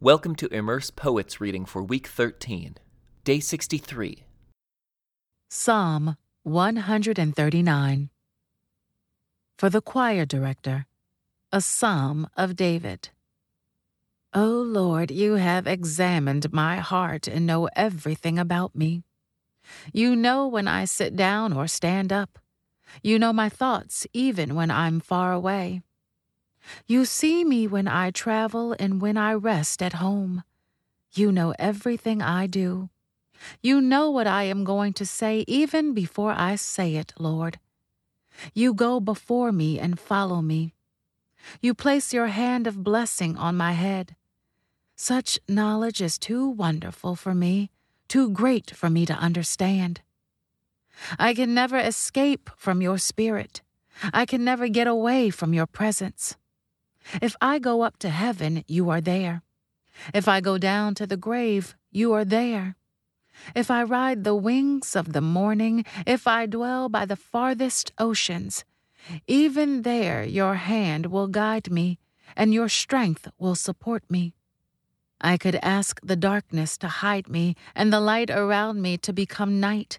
Welcome to Immerse Poets reading for week 13, day 63. Psalm 139 For the choir director, a psalm of David. O Lord, you have examined my heart and know everything about me. You know when I sit down or stand up. You know my thoughts even when I'm far away. You see me when I travel and when I rest at home. You know everything I do. You know what I am going to say even before I say it, Lord. You go before me and follow me. You place your hand of blessing on my head. Such knowledge is too wonderful for me, too great for me to understand. I can never escape from your spirit. I can never get away from your presence. If I go up to heaven, you are there. If I go down to the grave, you are there. If I ride the wings of the morning, if I dwell by the farthest oceans, even there your hand will guide me, and your strength will support me. I could ask the darkness to hide me, and the light around me to become night,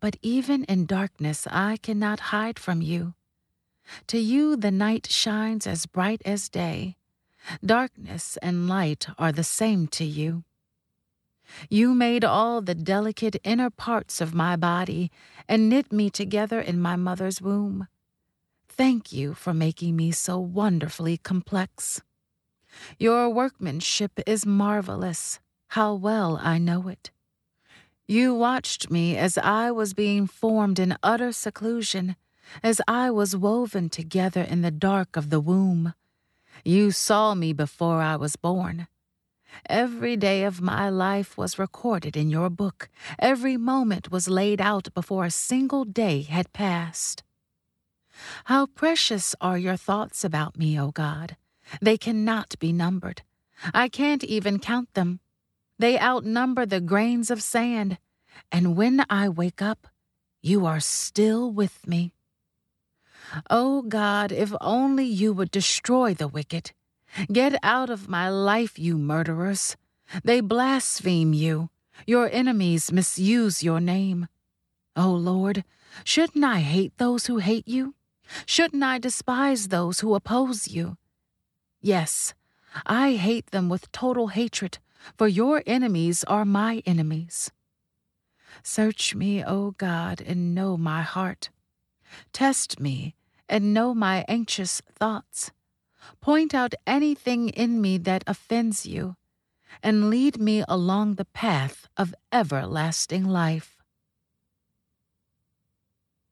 but even in darkness I cannot hide from you. To you the night shines as bright as day. Darkness and light are the same to you. You made all the delicate inner parts of my body and knit me together in my mother's womb. Thank you for making me so wonderfully complex. Your workmanship is marvelous. How well I know it. You watched me as I was being formed in utter seclusion as I was woven together in the dark of the womb. You saw me before I was born. Every day of my life was recorded in your book. Every moment was laid out before a single day had passed. How precious are your thoughts about me, O God. They cannot be numbered. I can't even count them. They outnumber the grains of sand. And when I wake up, you are still with me. Oh God, if only you would destroy the wicked. Get out of my life, you murderers. They blaspheme you. Your enemies misuse your name. Oh Lord, shouldn't I hate those who hate you? Shouldn't I despise those who oppose you? Yes, I hate them with total hatred, for your enemies are my enemies. Search me, O God, and know my heart. Test me and know my anxious thoughts. Point out anything in me that offends you, and lead me along the path of everlasting life.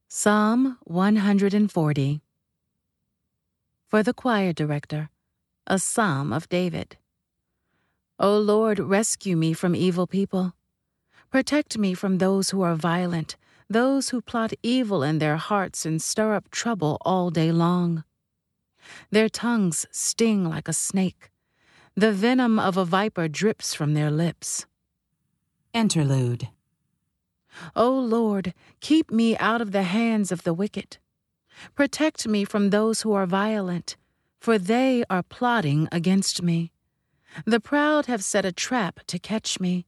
Psalm 140 For the choir director, a psalm of David. O Lord, rescue me from evil people. Protect me from those who are violent those who plot evil in their hearts and stir up trouble all day long. Their tongues sting like a snake. The venom of a viper drips from their lips. Interlude. O Lord, keep me out of the hands of the wicked. Protect me from those who are violent, for they are plotting against me. The proud have set a trap to catch me.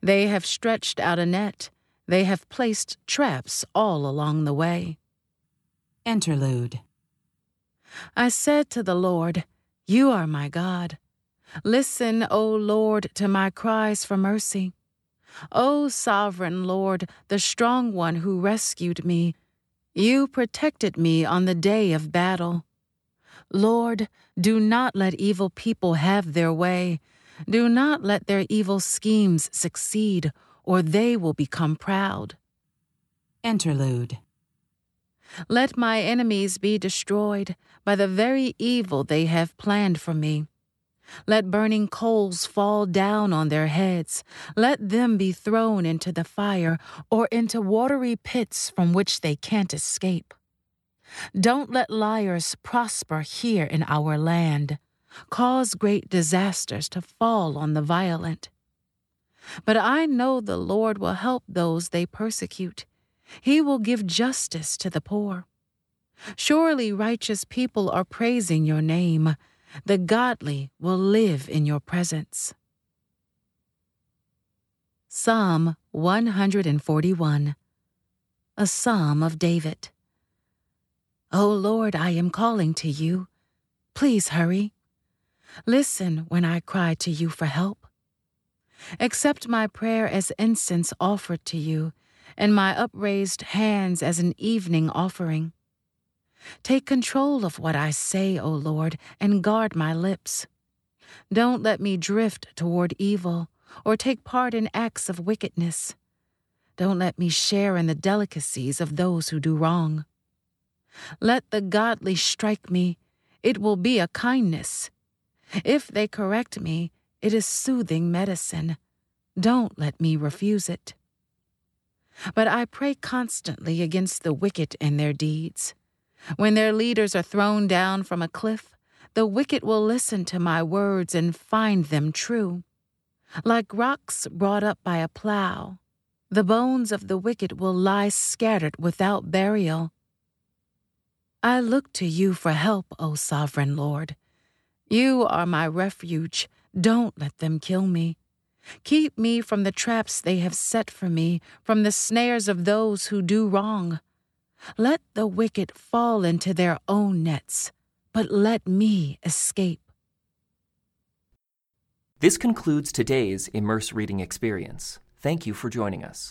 They have stretched out a net they have placed traps all along the way. Interlude I said to the Lord, You are my God. Listen, O Lord, to my cries for mercy. O sovereign Lord, the strong one who rescued me, you protected me on the day of battle. Lord, do not let evil people have their way. Do not let their evil schemes succeed or they will become proud. Interlude Let my enemies be destroyed by the very evil they have planned for me. Let burning coals fall down on their heads. Let them be thrown into the fire or into watery pits from which they can't escape. Don't let liars prosper here in our land. Cause great disasters to fall on the violent. But I know the Lord will help those they persecute. He will give justice to the poor. Surely righteous people are praising your name. The godly will live in your presence. Psalm 141 A Psalm of David. O Lord, I am calling to you. Please hurry. Listen when I cry to you for help. Accept my prayer as incense offered to you, and my upraised hands as an evening offering. Take control of what I say, O Lord, and guard my lips. Don't let me drift toward evil or take part in acts of wickedness. Don't let me share in the delicacies of those who do wrong. Let the godly strike me, it will be a kindness. If they correct me, it is soothing medicine. Don't let me refuse it. But I pray constantly against the wicked and their deeds. When their leaders are thrown down from a cliff, the wicked will listen to my words and find them true. Like rocks brought up by a plow, the bones of the wicked will lie scattered without burial. I look to you for help, O sovereign Lord. You are my refuge. Don't let them kill me. Keep me from the traps they have set for me, from the snares of those who do wrong. Let the wicked fall into their own nets, but let me escape. This concludes today's Immerse Reading Experience. Thank you for joining us.